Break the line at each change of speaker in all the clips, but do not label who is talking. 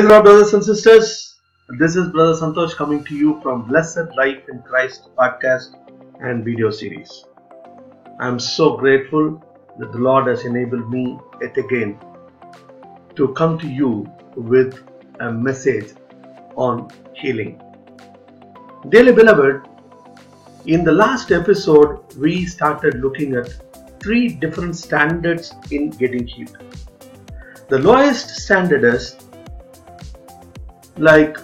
Praise the brothers and sisters. This is Brother Santosh coming to you from Blessed Life in Christ podcast and video series. I am so grateful that the Lord has enabled me yet again to come to you with a message on healing. Dearly beloved, in the last episode, we started looking at three different standards in getting healed. The lowest standard is like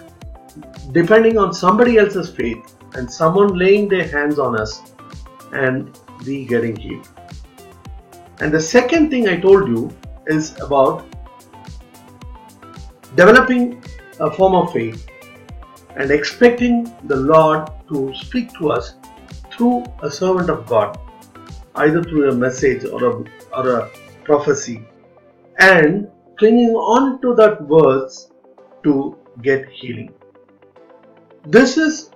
depending on somebody else's faith and someone laying their hands on us and we getting healed. And the second thing I told you is about developing a form of faith and expecting the Lord to speak to us through a servant of God, either through a message or a, or a prophecy, and clinging on to that verse to get healing. This is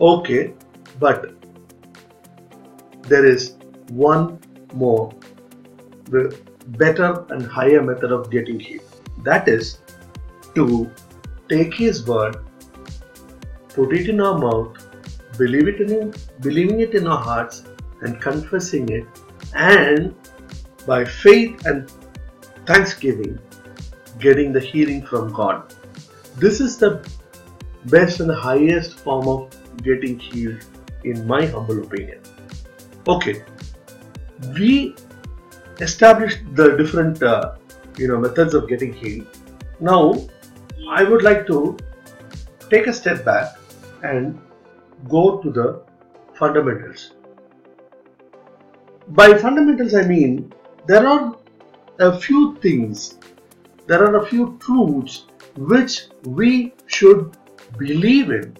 okay, but there is one more the better and higher method of getting healed. That is to take His word, put it in our mouth, believe it in believing it in our hearts, and confessing it, and by faith and thanksgiving, getting the healing from God. This is the best and highest form of getting healed, in my humble opinion. Okay, we established the different uh, you know methods of getting healed. Now, I would like to take a step back and go to the fundamentals. By fundamentals, I mean there are a few things, there are a few truths which we should believe in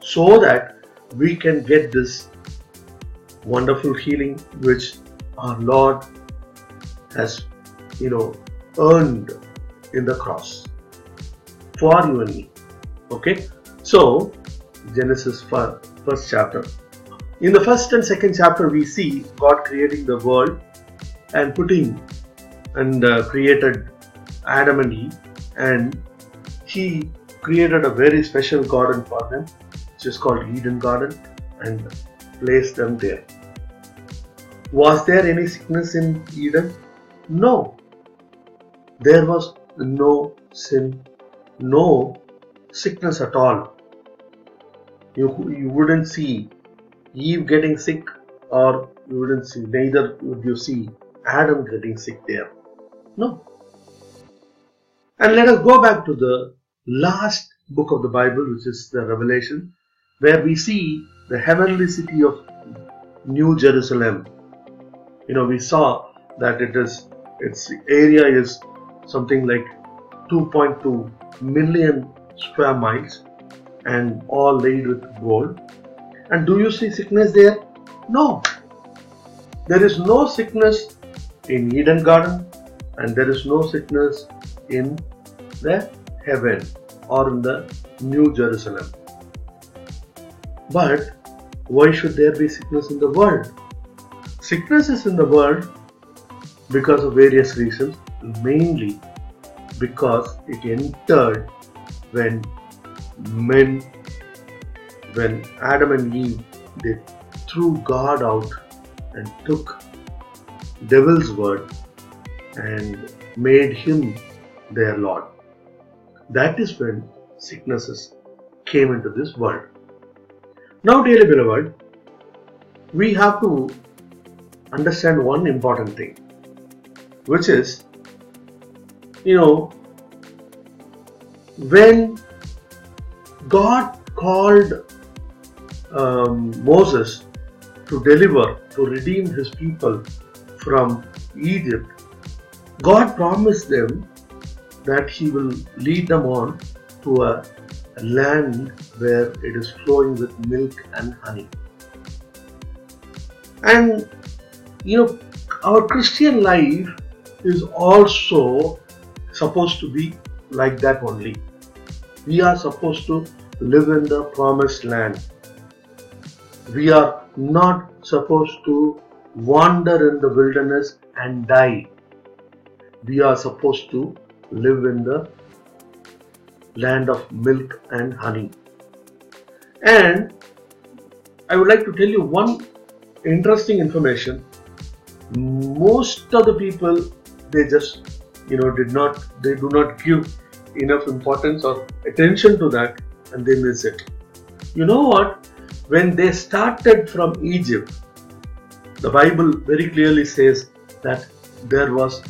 so that we can get this wonderful healing which our Lord has, you know, earned in the cross for you and me. Okay, so Genesis first chapter. In the first and second chapter, we see God creating the world and putting and uh, created Adam and Eve, and He created a very special garden for them, which is called Eden Garden, and placed them there. Was there any sickness in Eden? No. There was no sin, no sickness at all. You, you wouldn't see Eve getting sick, or you wouldn't see, neither would you see Adam getting sick there. No. And let us go back to the last book of the Bible, which is the Revelation, where we see the heavenly city of New Jerusalem. You know, we saw that it is its area is something like 2.2 million square miles and all laid with gold. And do you see sickness there? No. There is no sickness in Eden Garden and there is no sickness in the heaven or in the New Jerusalem. But why should there be sickness in the world? Sickness is in the world because of various reasons, mainly because it entered when men, when Adam and Eve, they threw God out and took devil's word and made him their Lord. That is when sicknesses came into this world. Now, dearly beloved, we have to understand one important thing, which is, you know, when God called um, Moses to deliver, to redeem his people from Egypt, God promised them that He will lead them on to a land where it is flowing with milk and honey. And you know, our Christian life is also supposed to be like that only. We are supposed to live in the promised land. We are not supposed to wander in the wilderness and die. We are supposed to live in the land of milk and honey. And I would like to tell you one interesting information. Most of the people they just you know did not they do not give enough importance or attention to that and they miss it. You know what? When they started from Egypt, the Bible very clearly says that there was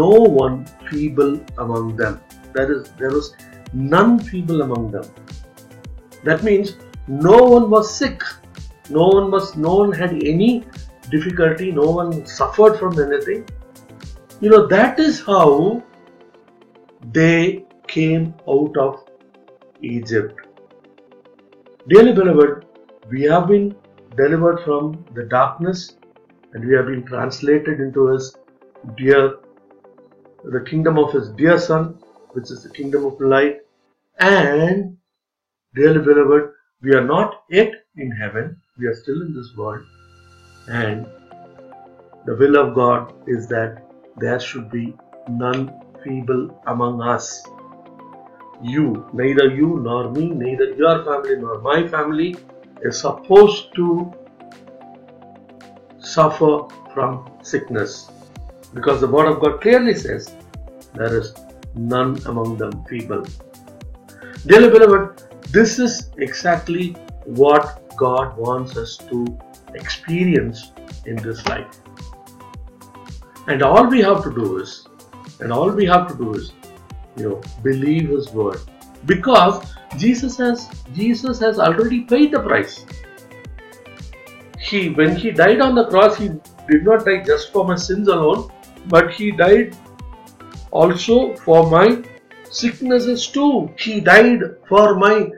no one feeble among them. That is, there was none feeble among them. That means no one was sick, no one was, no one had any difficulty, no one suffered from anything. You know, that is how they came out of Egypt. Dearly beloved, we have been delivered from the darkness and we have been translated into his dear the kingdom of his dear son which is the kingdom of light and dearly beloved we are not yet in heaven we are still in this world and the will of god is that there should be none feeble among us. You neither you nor me neither your family nor my family is supposed to suffer from sickness because the word of God clearly says there is none among them feeble. Dearly beloved, this is exactly what God wants us to experience in this life. And all we have to do is, and all we have to do is, you know, believe His word, because Jesus has Jesus has already paid the price. He when he died on the cross, he did not die just for my sins alone, but he died also for my sicknesses too. He died for my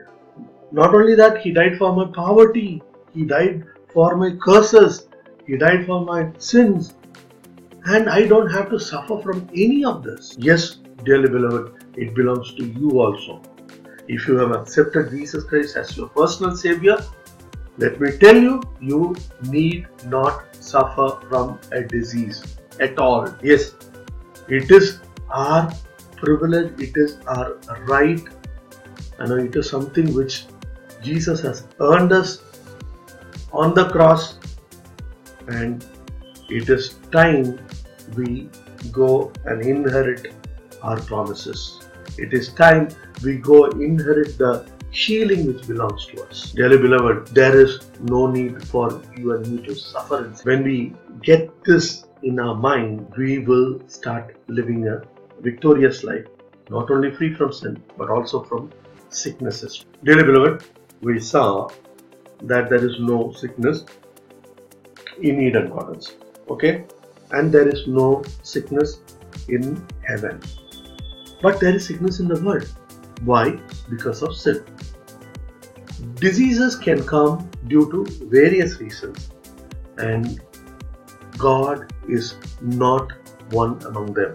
not only that, he died for my poverty, he died for my curses, he died for my sins, and I don't have to suffer from any of this. Yes, dearly beloved, it belongs to you also. If you have accepted Jesus Christ as your personal Savior, let me tell you, you need not suffer from a disease at all. Yes, it is our privilege, it is our right, and it is something which Jesus has earned us on the cross, and it is time we go and inherit our promises. It is time we go inherit the healing which belongs to us. Dearly beloved, there is no need for you and me to suffer. When we get this in our mind, we will start living a victorious life, not only free from sin, but also from sicknesses. Dearly beloved, we saw that there is no sickness in Eden Gardens. Okay? And there is no sickness in heaven. But there is sickness in the world. Why? Because of sin. Diseases can come due to various reasons, and God is not one among them.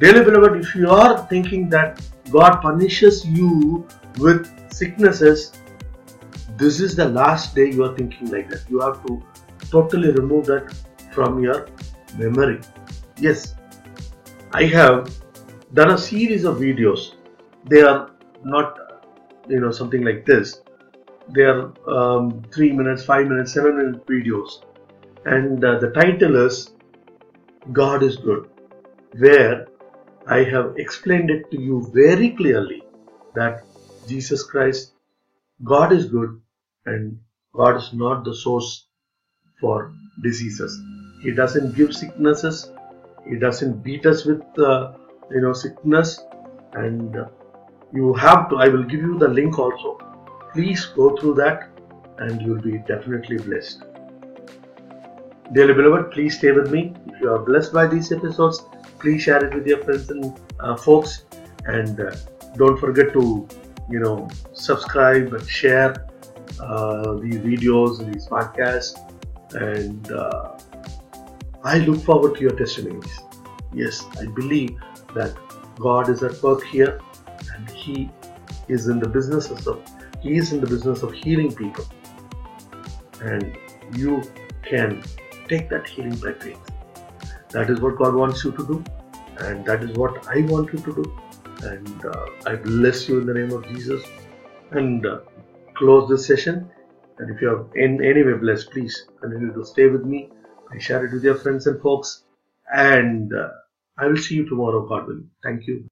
Dearly beloved, if you are thinking that God punishes you with sicknesses, this is the last day you are thinking like that. You have to totally remove that from your memory. Yes, I have done a series of videos. They are not, you know, something like this. They are um, three minutes, five minutes, seven minute videos, and uh, the title is God is Good, where I have explained it to you very clearly that Jesus Christ, God is good, and God is not the source for diseases. He doesn't give sicknesses. He doesn't beat us with uh, you know sickness and uh, you have to i will give you the link also please go through that and you'll be definitely blessed dearly beloved please stay with me. If you are blessed by these episodes please share it with your friends and uh, folks. And uh, don't forget to you know subscribe and share uh, these videos and these podcasts. And uh, i look forward to your testimonies. Yes i believe that God is at work here and He is in the business of He is in the business of healing people. And you can take that healing by faith. That is what God wants you to do, and that is what I want you to do. And uh, I bless you in the name of Jesus and uh, close this session. And if you are in any way blessed, please continue to stay with me. I share it with your friends and folks. And uh, I will see you tomorrow, God willing. Thank you.